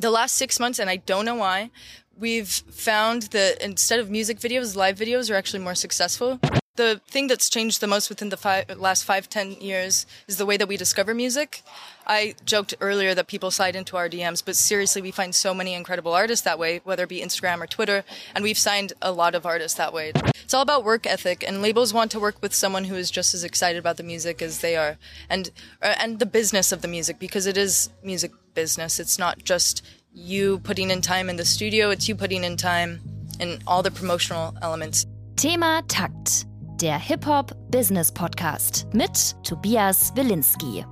the last six months, and I don't know why, we've found that instead of music videos, live videos are actually more successful. The thing that's changed the most within the five, last five, ten years is the way that we discover music. I joked earlier that people slide into our DMs, but seriously, we find so many incredible artists that way, whether it be Instagram or Twitter, and we've signed a lot of artists that way. It's all about work ethic, and labels want to work with someone who is just as excited about the music as they are, and uh, and the business of the music because it is music business. It's not just you putting in time in the studio; it's you putting in time in all the promotional elements. Thema Takt, der Hip-Hop-Business-Podcast mit Tobias Wilinski.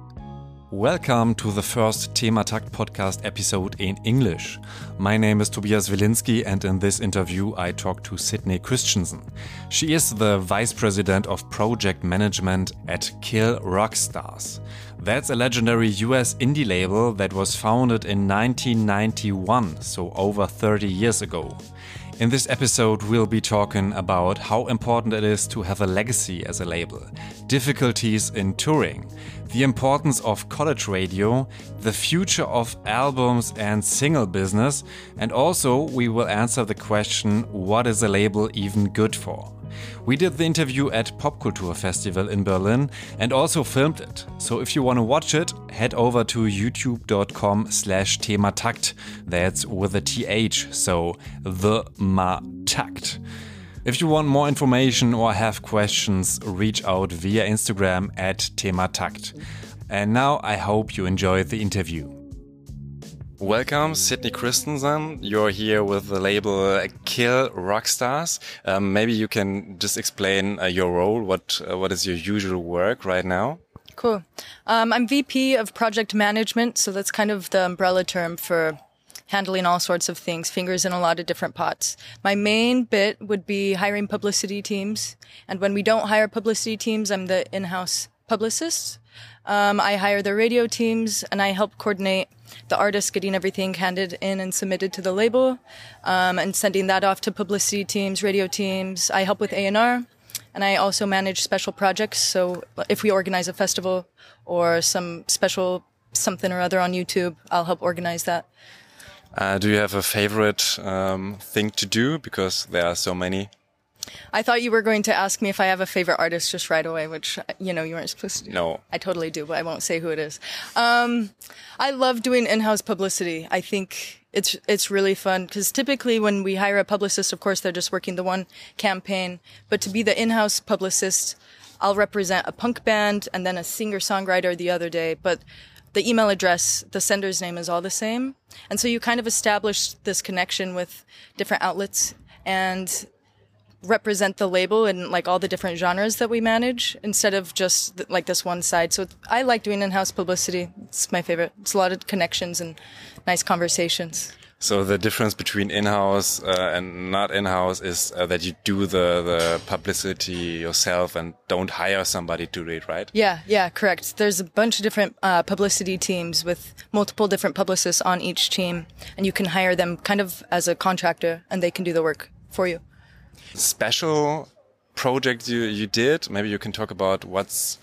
Welcome to the first Thematakt podcast episode in English. My name is Tobias Wilinski, and in this interview, I talk to Sydney Christensen. She is the Vice President of Project Management at Kill Rock Stars. That's a legendary US indie label that was founded in 1991, so over 30 years ago. In this episode, we'll be talking about how important it is to have a legacy as a label, difficulties in touring, the importance of college radio, the future of albums and single business, and also we will answer the question what is a label even good for? We did the interview at Popkultur Festival in Berlin and also filmed it. So if you want to watch it, head over to youtube.com slash thematakt. That's with a TH, so the ma takt. If you want more information or have questions, reach out via Instagram at thematakt. And now I hope you enjoyed the interview. Welcome, Sydney Christensen. You're here with the label Kill Rock Stars. Um, maybe you can just explain uh, your role. What uh, what is your usual work right now? Cool. Um, I'm VP of Project Management, so that's kind of the umbrella term for handling all sorts of things, fingers in a lot of different pots. My main bit would be hiring publicity teams, and when we don't hire publicity teams, I'm the in-house publicist. Um, I hire the radio teams and I help coordinate the artists getting everything handed in and submitted to the label um, and sending that off to publicity teams, radio teams. I help with A&R and I also manage special projects. So if we organize a festival or some special something or other on YouTube, I'll help organize that. Uh, do you have a favorite um, thing to do? Because there are so many. I thought you were going to ask me if I have a favorite artist just right away, which you know you weren't supposed to. Do. No, I totally do, but I won't say who it is. Um, I love doing in-house publicity. I think it's it's really fun because typically when we hire a publicist, of course they're just working the one campaign, but to be the in-house publicist, I'll represent a punk band and then a singer-songwriter the other day, but the email address, the sender's name is all the same. And so you kind of establish this connection with different outlets and represent the label and like all the different genres that we manage instead of just like this one side. So I like doing in-house publicity. It's my favorite. It's a lot of connections and nice conversations. So the difference between in-house uh, and not in-house is uh, that you do the the publicity yourself and don't hire somebody to do it, right? Yeah, yeah, correct. There's a bunch of different uh, publicity teams with multiple different publicists on each team, and you can hire them kind of as a contractor, and they can do the work for you. Special project you you did? Maybe you can talk about what's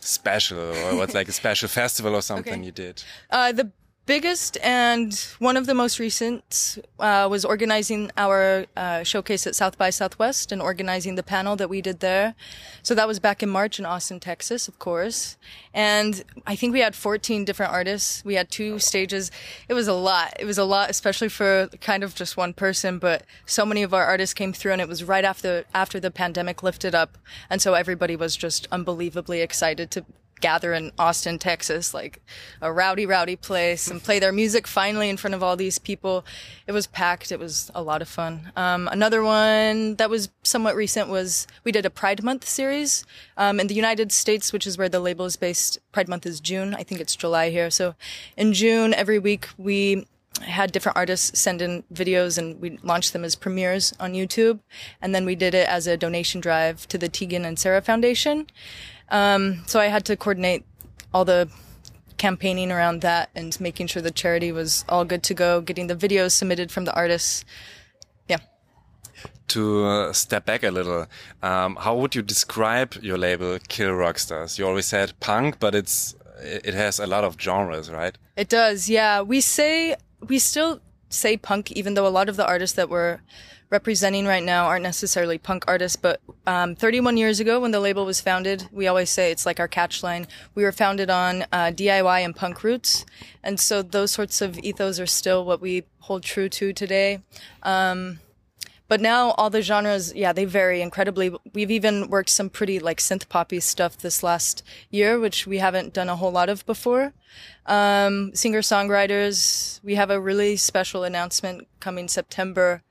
special or what's like a special festival or something Okay. you did. Uh, the biggest and one of the most recent uh, was organizing our uh, showcase at South by Southwest and organizing the panel that we did there. So that was back in March in Austin, Texas, of course. And I think we had 14 different artists. We had two stages. It was a lot. It was a lot, especially for kind of just one person. But so many of our artists came through, and it was right after after the pandemic lifted up, and so everybody was just unbelievably excited to gather in Austin, Texas, like a rowdy, rowdy place and play their music finally in front of all these people. It was packed. It was a lot of fun. Um, another one that was somewhat recent was we did a Pride Month series um, in the United States, which is where the label is based. Pride Month is June. I think it's July here. So in June, every week we had different artists send in videos and we launched them as premieres on YouTube. And then we did it as a donation drive to the Tegan and Sara Foundation. Um, so I had to coordinate all the campaigning around that and making sure the charity was all good to go, getting the videos submitted from the artists. Yeah. To uh, step back a little, um, how would you describe your label Kill Rock Stars? You always said punk, but it's it has a lot of genres, right? It does, yeah. We say we still say punk, even though a lot of the artists that we're representing right now aren't necessarily punk artists. But um, 31 years ago, when the label was founded, we always say it's like our catch line. We were founded on uh, DIY and punk roots, and so those sorts of ethos are still what we hold true to today. Um, but now all the genres, yeah, they vary incredibly. We've even worked some pretty like synth poppy stuff this last year, which we haven't done a whole lot of before. Um, singer songwriters, we have a really special announcement coming September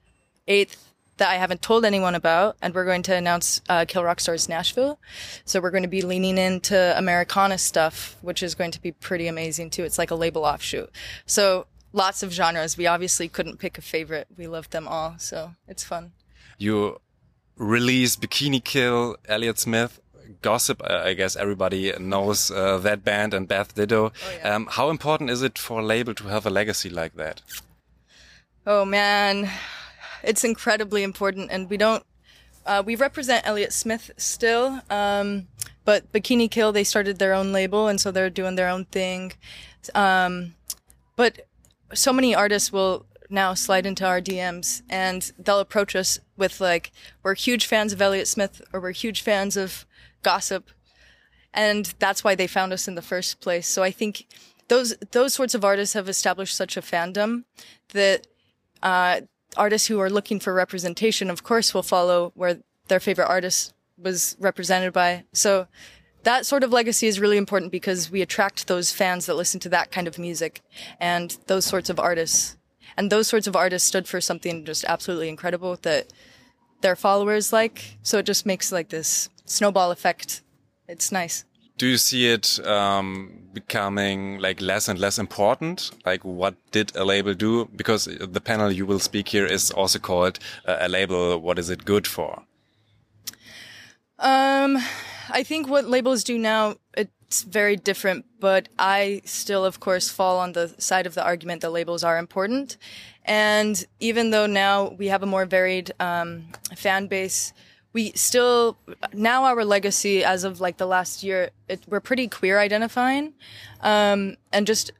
8th that I haven't told anyone about, and we're going to announce uh, Kill Rock Stars Nashville. So we're going to be leaning into Americana stuff, which is going to be pretty amazing too. It's like a label offshoot. So lots of genres. We obviously couldn't pick a favorite. We loved them all, so it's fun. You release Bikini Kill, Elliott Smith, Gossip. I guess everybody knows uh, that band and Beth Ditto. Oh, yeah. um, how important is it for a label to have a legacy like that? Oh man, it's incredibly important, and we don't. Uh, we represent Elliott Smith still, um, but Bikini Kill they started their own label, and so they're doing their own thing. Um, but so many artists will now slide into our DMs and they'll approach us with like, we're huge fans of Elliott Smith or we're huge fans of gossip. And that's why they found us in the first place. So I think those, those sorts of artists have established such a fandom that, uh, artists who are looking for representation, of course, will follow where their favorite artist was represented by. So that sort of legacy is really important because we attract those fans that listen to that kind of music and those sorts of artists. And those sorts of artists stood for something just absolutely incredible that their followers like. So it just makes like this snowball effect. It's nice. Do you see it um, becoming like less and less important? Like, what did a label do? Because the panel you will speak here is also called uh, a label. What is it good for? Um, I think what labels do now, it's very different, but I still, of course, fall on the side of the argument that labels are important. And even though now we have a more varied um, fan base, we still now our legacy as of like the last year, it, we're pretty queer identifying, um, and just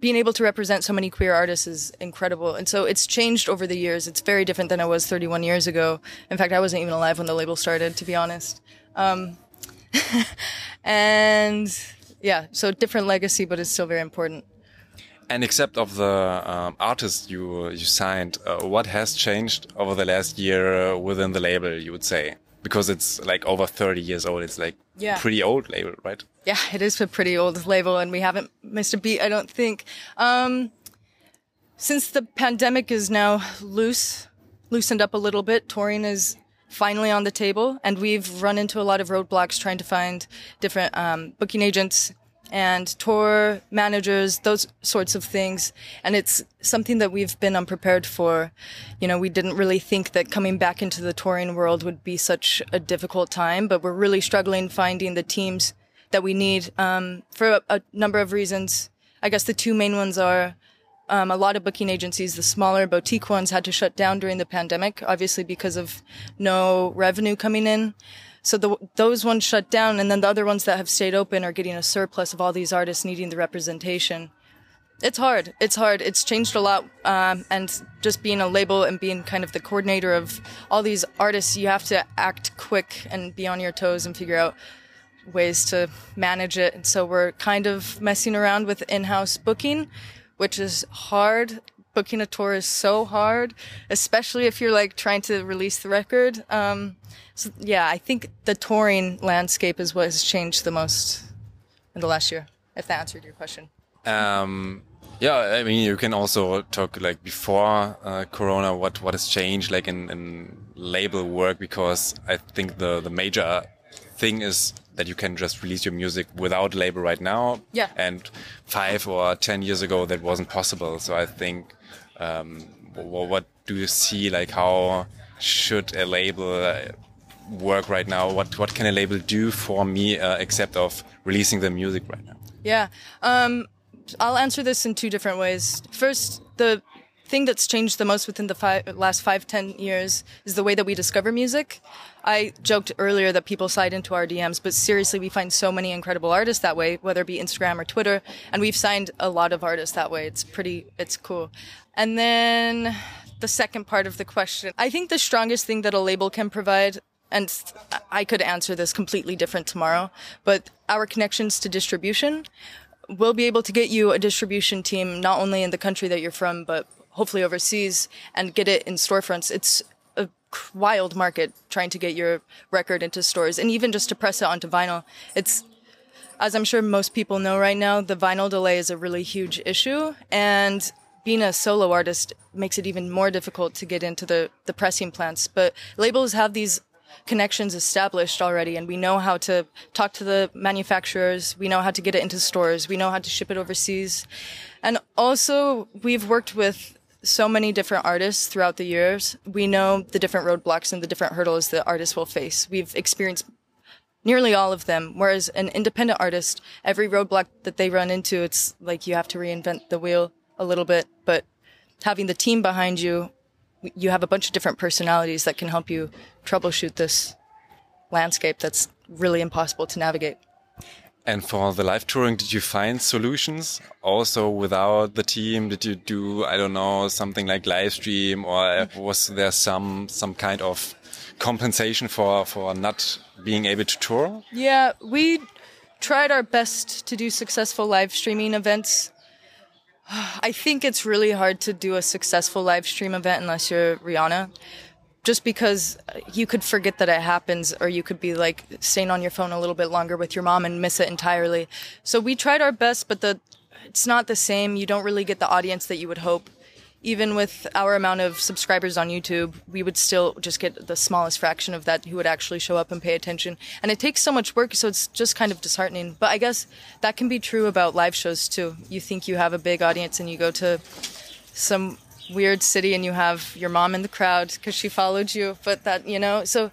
being able to represent so many queer artists is incredible. And so it's changed over the years. It's very different than it was 31 years ago. In fact, I wasn't even alive when the label started, to be honest. Um, and yeah, so different legacy, but it's still very important. And except of the um, artists you you signed, uh, what has changed over the last year uh, within the label? You would say because it's like over 30 years old. It's like yeah. pretty old label, right? Yeah, it is a pretty old label, and we haven't missed a beat. I don't think. Um, since the pandemic is now loose, loosened up a little bit, touring is finally on the table, and we've run into a lot of roadblocks trying to find different um, booking agents and tour managers, those sorts of things. And it's something that we've been unprepared for. You know, we didn't really think that coming back into the touring world would be such a difficult time, but we're really struggling finding the teams that we need um, for a, a number of reasons. I guess the two main ones are um, a lot of booking agencies, the smaller boutique ones, had to shut down during the pandemic, obviously because of no revenue coming in. So the, those ones shut down, and then the other ones that have stayed open are getting a surplus of all these artists needing the representation. It's hard. It's hard. It's changed a lot. Um, and just being a label and being kind of the coordinator of all these artists, you have to act quick and be on your toes and figure out ways to manage it. And so we're kind of messing around with in-house booking which is hard. Booking a tour is so hard, especially if you're like trying to release the record. Um, so yeah, I think the touring landscape is what has changed the most in the last year. If that answered your question. Um, yeah, I mean, you can also talk like before uh, Corona, what what has changed like in, in label work because I think the the major thing is that you can just release your music without label right now. Yeah. And five or ten years ago, that wasn't possible. So I think, um, what do you see? Like, how should a label uh, work right now? What what can a label do for me uh, except of releasing the music right now? Yeah. Um, I'll answer this in two different ways. First, the thing that's changed the most within the five, last five, ten years is the way that we discover music. I joked earlier that people slide into our DMs, but seriously, we find so many incredible artists that way, whether it be Instagram or Twitter, and we've signed a lot of artists that way. It's pretty, it's cool. And then the second part of the question, I think the strongest thing that a label can provide and I could answer this completely different tomorrow, but our connections to distribution will be able to get you a distribution team not only in the country that you're from, but hopefully overseas and get it in storefronts. It's wild market trying to get your record into stores and even just to press it onto vinyl. It's, as I'm sure most people know right now, the vinyl delay is a really huge issue and being a solo artist makes it even more difficult to get into the, the pressing plants. But labels have these connections established already and we know how to talk to the manufacturers. We know how to get it into stores. We know how to ship it overseas. And also we've worked with so many different artists throughout the years. We know the different roadblocks and the different hurdles that artists will face. We've experienced nearly all of them. Whereas an independent artist, every roadblock that they run into, it's like you have to reinvent the wheel a little bit. But having the team behind you, you have a bunch of different personalities that can help you troubleshoot this landscape that's really impossible to navigate. And for the live touring, did you find solutions also without the team? Did you do, I don't know, something like live stream or was there some, some kind of compensation for, for not being able to tour? Yeah, we tried our best to do successful live streaming events. I think it's really hard to do a successful live stream event unless you're Rihanna just because you could forget that it happens or you could be like staying on your phone a little bit longer with your mom and miss it entirely. So we tried our best, but the, it's not the same. You don't really get the audience that you would hope. Even with our amount of subscribers on YouTube, we would still just get the smallest fraction of that who would actually show up and pay attention. And it takes so much work, so it's just kind of disheartening. But I guess that can be true about live shows too. You think you have a big audience and you go to some weird city and you have your mom in the crowd because she followed you. But that, you know, so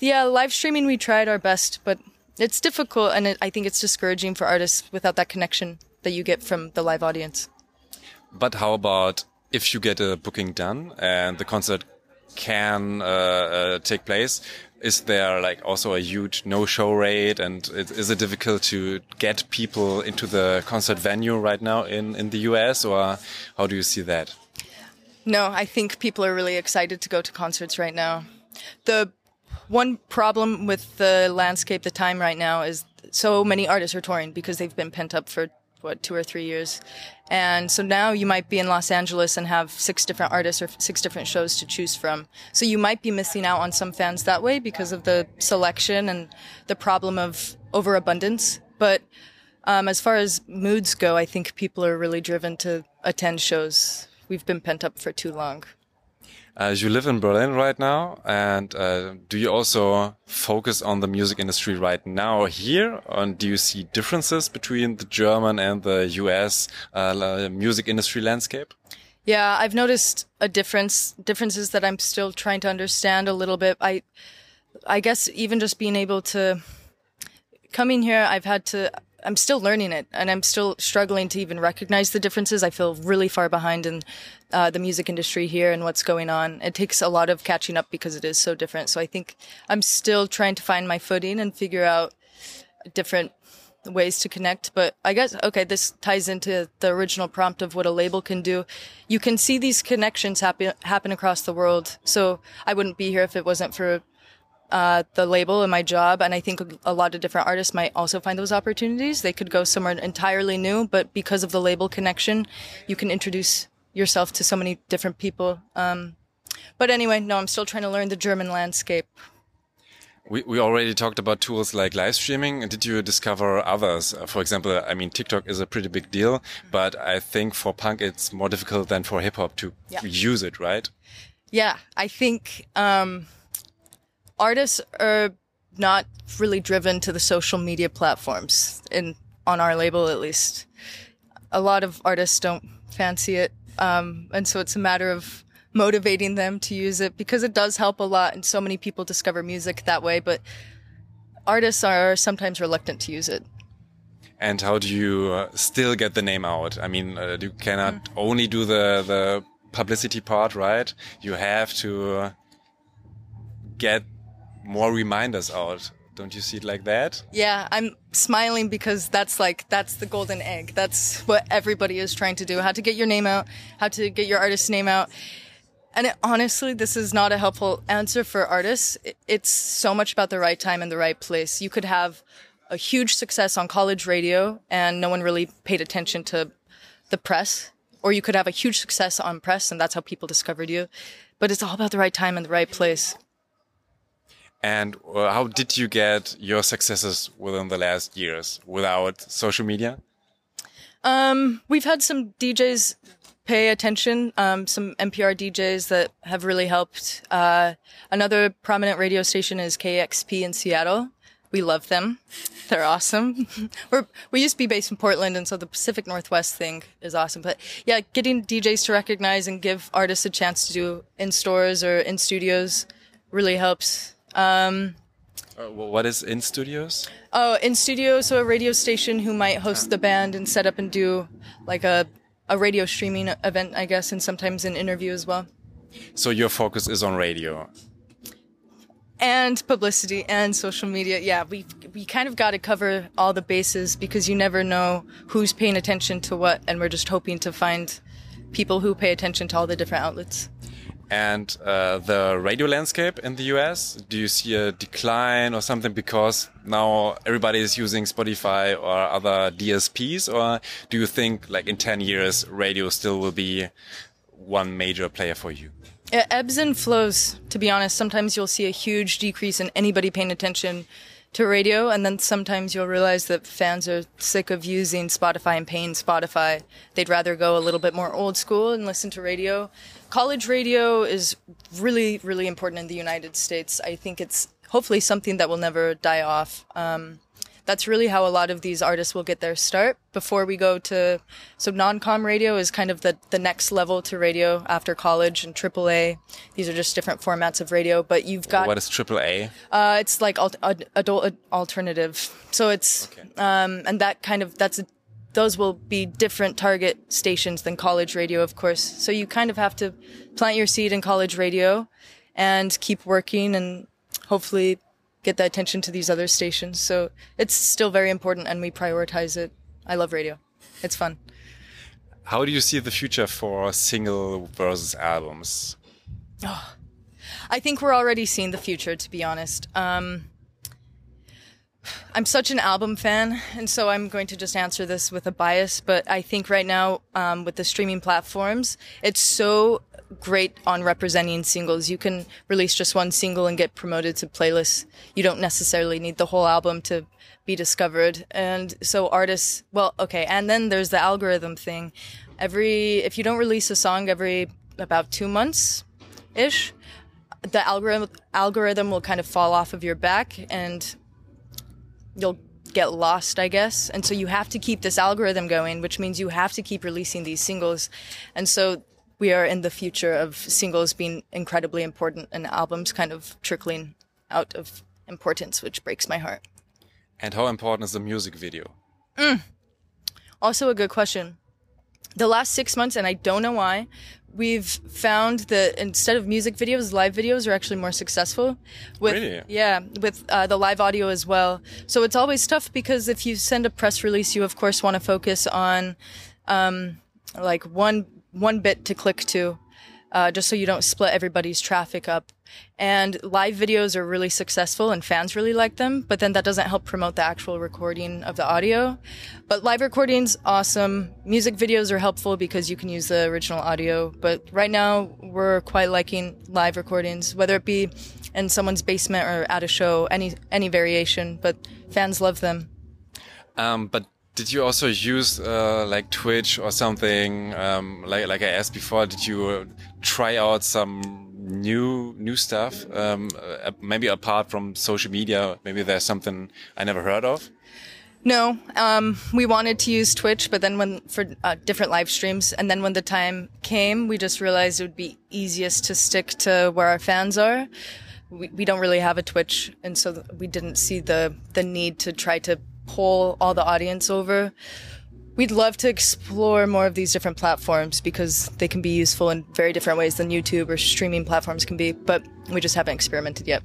yeah, live streaming, we tried our best, but it's difficult. And it, I think it's discouraging for artists without that connection that you get from the live audience. But how about if you get a booking done and the concert can uh, uh, take place, is there like also a huge no-show rate and is it difficult to get people into the concert venue right now in, in the US or how do you see that? No, I think people are really excited to go to concerts right now. The one problem with the landscape, the time right now is so many artists are touring because they've been pent up for what two or three years. And so now you might be in los angeles and have six different artists or six different shows to choose from. So you might be missing out on some fans that way because of the selection and the problem of overabundance. But um, as far as moods go i think people are really driven to attend shows. We've been pent up for too long uh, you live in Berlin right now, and uh, do you also focus on the music industry right now here? And do you see differences between the German and the US uh, music industry landscape? Yeah, I've noticed a difference, differences that I'm still trying to understand a little bit. I, I guess even just being able to coming here, I've had to I'm still learning it and I'm still struggling to even recognize the differences. I feel really far behind in uh, the music industry here and what's going on. It takes a lot of catching up because it is so different. So I think I'm still trying to find my footing and figure out different ways to connect. But I guess, okay, this ties into the original prompt of what a label can do. You can see these connections happen, happen across the world. So I wouldn't be here if it wasn't for uh, the label and my job. And I think a lot of different artists might also find those opportunities. They could go somewhere entirely new, but because of the label connection, you can introduce yourself to so many different people. Um, but anyway, no, I'm still trying to learn the German landscape. We, we already talked about tools like live streaming. Did you discover others? Uh, for example, I mean, TikTok is a pretty big deal, but I think for punk, it's more difficult than for hip hop to yeah. use it, right? Yeah, I think, um, artists are not really driven to the social media platforms in on our label at least a lot of artists don't fancy it um, and so it's a matter of motivating them to use it because it does help a lot and so many people discover music that way but artists are sometimes reluctant to use it And how do you uh, still get the name out? I mean, uh, you cannot mm. only do the the publicity part, right? You have to get more reminders out. Don't you see it like that? Yeah, I'm smiling because that's like that's the golden egg. That's what everybody is trying to do. How to get your name out, how to get your artist's name out. And it, honestly, this is not a helpful answer for artists. It's so much about the right time and the right place. You could have a huge success on college radio and no one really paid attention to the press, or you could have a huge success on press and that's how people discovered you. But it's all about the right time and the right place. And uh, how did you get your successes within the last years without social media? Um, we've had some DJs pay attention, um, some NPR DJs that have really helped. Uh, another prominent radio station is KEXP in Seattle. We love them. They're awesome. We're, we used to be based in Portland, and so the Pacific Northwest thing is awesome. But yeah, getting DJs to recognize and give artists a chance to do in stores or in studios really helps. Um, uh, what is in studios? Oh, in studio, so a radio station who might host the band and set up and do like a a radio streaming event, I guess, and sometimes an interview as well. So your focus is on radio and publicity and social media. Yeah, we we kind of got to cover all the bases because you never know who's paying attention to what, and we're just hoping to find people who pay attention to all the different outlets and uh, the radio landscape in the US? Do you see a decline or something because now everybody is using Spotify or other DSPs? Or do you think like in 10 years, radio still will be one major player for you? It ebbs and flows, to be honest. Sometimes you'll see a huge decrease in anybody paying attention to radio, and then sometimes you'll realize that fans are sick of using Spotify and paying Spotify. They'd rather go a little bit more old school and listen to radio college radio is really, really important in the United States. I think it's hopefully something that will never die off. Um, that's really how a lot of these artists will get their start before we go to so non-com radio is kind of the the next level to radio after college and AAA. These are just different formats of radio, but you've got what is AAA? Uh, it's like alt- adult alternative. So it's okay. um, and that kind of that's a those will be different target stations than college radio, of course. So you kind of have to plant your seed in college radio and keep working and hopefully get the attention to these other stations. So it's still very important and we prioritize it. I love radio. It's fun. How do you see the future for single versus albums? Oh, I think we're already seeing the future, to be honest. Um, I'm such an album fan, and so I'm going to just answer this with a bias. But I think right now, um, with the streaming platforms, it's so great on representing singles. You can release just one single and get promoted to playlists. You don't necessarily need the whole album to be discovered. And so artists, well, okay. And then there's the algorithm thing. Every, if you don't release a song every about two months ish, the algorithm, algorithm will kind of fall off of your back and you'll get lost, I guess. And so you have to keep this algorithm going, which means you have to keep releasing these singles. And so we are in the future of singles being incredibly important and albums kind of trickling out of importance, which breaks my heart. And how important is the music video? Mm. Also, a good question. The last six months, and I don't know why, we've found that instead of music videos, live videos are actually more successful. With, really? Yeah, with uh, the live audio as well. So it's always tough because if you send a press release, you of course want to focus on um, like one one bit to click to, uh, just so you don't split everybody's traffic up. And live videos are really successful and fans really like them, but then that doesn't help promote the actual recording of the audio. But live recordings, awesome. Music videos are helpful because you can use the original audio. But right now, we're quite liking live recordings, whether it be in someone's basement or at a show, any, any variation, but fans love them. Um, but did you also use uh, like Twitch or something? Um, like like I asked before, did you try out some new new stuff? Um, uh, maybe apart from social media, maybe there's something I never heard of. No, um, we wanted to use Twitch, but then when for uh, different live streams, and then when the time came, we just realized it would be easiest to stick to where our fans are. We, we don't really have a Twitch, and so we didn't see the the need to try to pull all the audience over. We'd love to explore more of these different platforms because they can be useful in very different ways than YouTube or streaming platforms can be, but we just haven't experimented yet.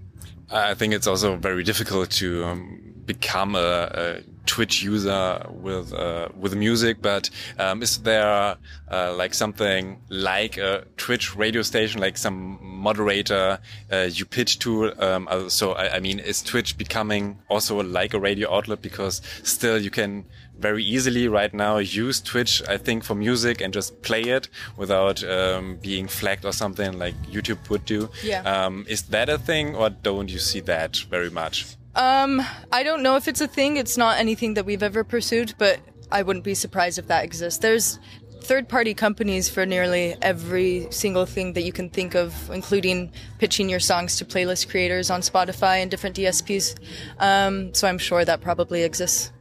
I think it's also very difficult to um, become a, a, Twitch user with uh, with music, but um, is there uh, like something like a Twitch radio station, like some moderator uh, you pitch to? Um, uh, so I, I, mean, is Twitch becoming also like a radio outlet because still you can very easily right now use Twitch, I think, for music and just play it without um, being flagged or something like YouTube would do. Yeah. Um, is that a thing, or don't you see that very much? Um, I don't know if it's a thing. It's not anything that we've ever pursued, but I wouldn't be surprised if that exists. There's third party companies for nearly every single thing that you can think of, including pitching your songs to playlist creators on Spotify and different DSPs. Um, so I'm sure that probably exists.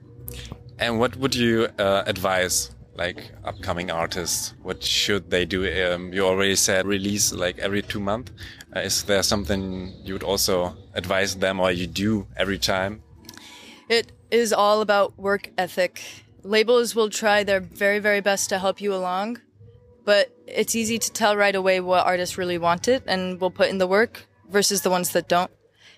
And what would you uh, advise like upcoming artists? What should they do? Um, you already said release like every two months. Uh, is there something you would also advise them or you do every time? It is all about work ethic. Labels will try their very, very best to help you along, but it's easy to tell right away what artists really want it and will put in the work versus the ones that don't.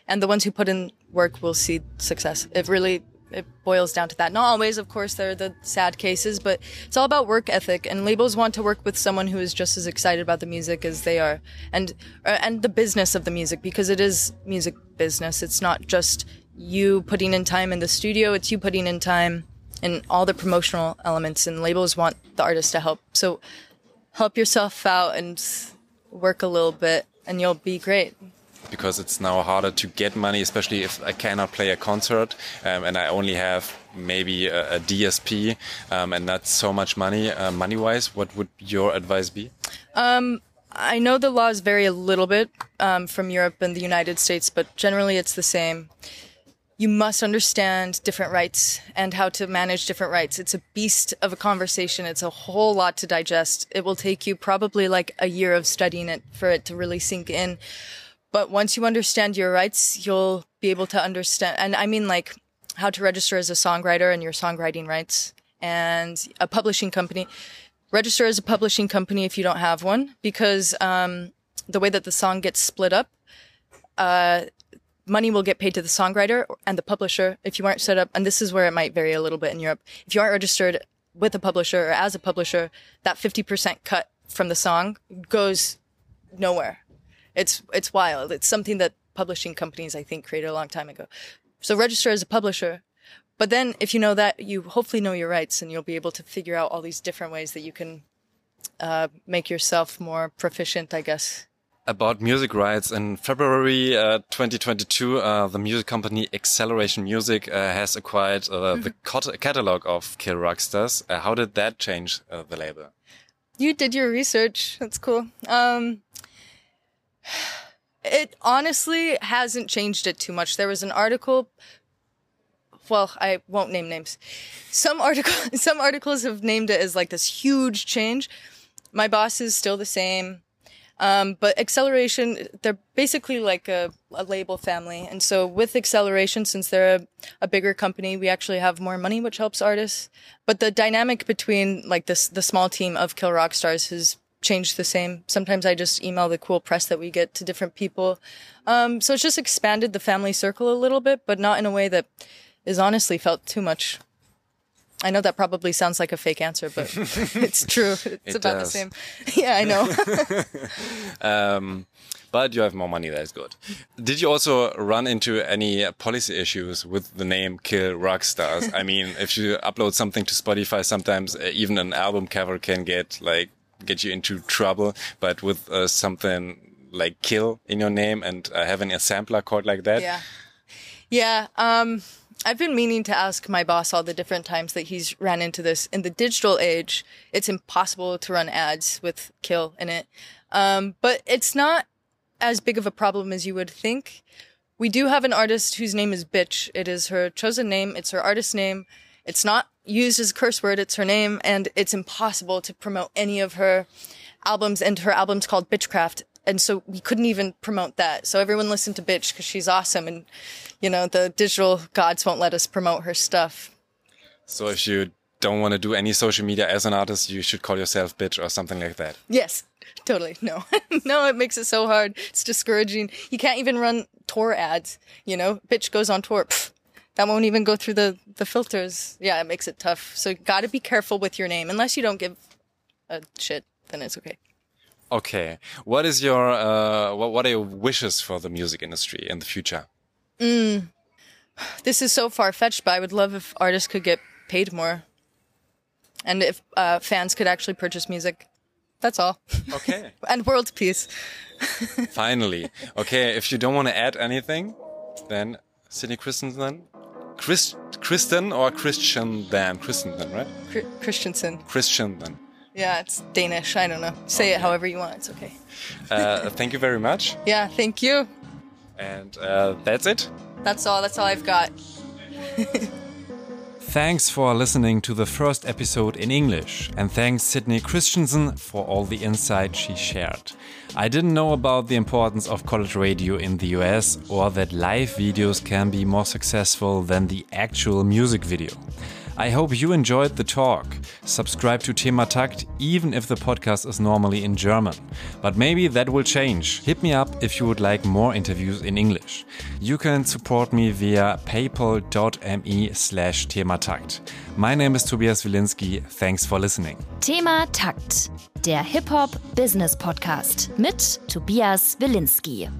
And the ones who put in work will see success. It really it boils down to that. Not always, of course, there are the sad cases, but it's all about work ethic. And labels want to work with someone who is just as excited about the music as they are, and uh, and the business of the music because it is music business. It's not just you putting in time in the studio; it's you putting in time in all the promotional elements. And labels want the artist to help. So help yourself out and work a little bit, and you'll be great because it's now harder to get money, especially if I cannot play a concert um, and I only have maybe a, a DSP um, and not so much money, uh, money wise. What would your advice be? Um, I know the laws vary a little bit um, from Europe and the United States, but generally it's the same. You must understand different rights and how to manage different rights. It's a beast of a conversation. It's a whole lot to digest. It will take you probably like a year of studying it for it to really sink in. But once you understand your rights, you'll be able to understand, and I mean like how to register as a songwriter and your songwriting rights and a publishing company. Register as a publishing company if you don't have one because, um, the way that the song gets split up, uh, money will get paid to the songwriter and the publisher if you aren't set up. And this is where it might vary a little bit in Europe. If you aren't registered with a publisher or as a publisher, that 50% cut from the song goes nowhere. It's it's wild. It's something that publishing companies I think created a long time ago. So register as a publisher. But then if you know that, you hopefully know your rights and you'll be able to figure out all these different ways that you can uh, make yourself more proficient, I guess. About music rights, in February uh, 2022, uh, the music company Exceleration Music uh, has acquired uh, mm -hmm. the catalog of Kill Rock Stars. Uh, how did that change the label? You did your research. That's cool. Um, it honestly hasn't changed it too much. There was an article. Well, I won't name names. Some article, some articles have named it as like this huge change. My boss is still the same. Um, but exceleration, they're basically like a, a, label family. And so with exceleration, since they're a, a, bigger company, we actually have more money, which helps artists. But the dynamic between like this, the small team of Kill Rock Stars has changed the same. Sometimes I just email the cool press that we get to different people. Um, so it's just expanded the family circle a little bit, but not in a way that is honestly felt too much. I know that probably sounds like a fake answer, but it's true. It's it about does. the same. Yeah, I know. um, but you have more money. That is good. Did you also run into any policy issues with the name Kill Rock Stars? I mean, if you upload something to Spotify, sometimes uh, even an album cover can get like get you into trouble. But with uh, something like kill in your name and uh, having a sampler called like that. Yeah. Yeah. Um, I've been meaning to ask my boss all the different times that he's ran into this. In the digital age, it's impossible to run ads with kill in it. Um, but it's not as big of a problem as you would think. We do have an artist whose name is Bitch. It is her chosen name. It's her artist name. It's not used as a curse word. It's her name and it's impossible to promote any of her albums and her album's called Bitchcraft. and so we couldn't even promote that. So everyone listened to Bitch because she's awesome, and you know the digital gods won't let us promote her stuff. So if you don't want to do any social media as an artist, you should call yourself bitch or something like that. Yes, totally. No, no, it makes it so hard. It's discouraging. You can't even run tour ads. You know, bitch goes on tour. Pff, that won't even go through the the filters. Yeah, it makes it tough. So you got to be careful with your name. Unless you don't give a shit, then it's okay. Okay, what is your uh, what what are your wishes for the music industry in the future? Mm. This is so far fetched, but I would love if artists could get paid more, and if uh, fans could actually purchase music. That's all. Okay. and world peace. Finally. Okay, if you don't want to add anything, then Sydney Christensen, Chris, Kristen or Christian then? Christensen, right? Chr- Christensen. Christian then. Yeah, it's Danish. I don't know. Say it however you want. It's okay. Uh, thank you very much. Yeah, thank you. And uh, that's it. That's all. That's all I've got. Thanks for listening to the first episode in English, and thanks Sydney Christensen for all the insight she shared. I didn't know about the importance of college radio in the US or that live videos can be more successful than the actual music video. I hope you enjoyed the talk. Subscribe to Thema Takt, even if the podcast is normally in German. But maybe that will change. Hit me up if you would like more interviews in English. You can support me via paypal.me slash thematakt. My name is Tobias Wilinski. Thanks for listening. Thema Takt, der Hip-Hop-Business-Podcast mit Tobias Wilinski.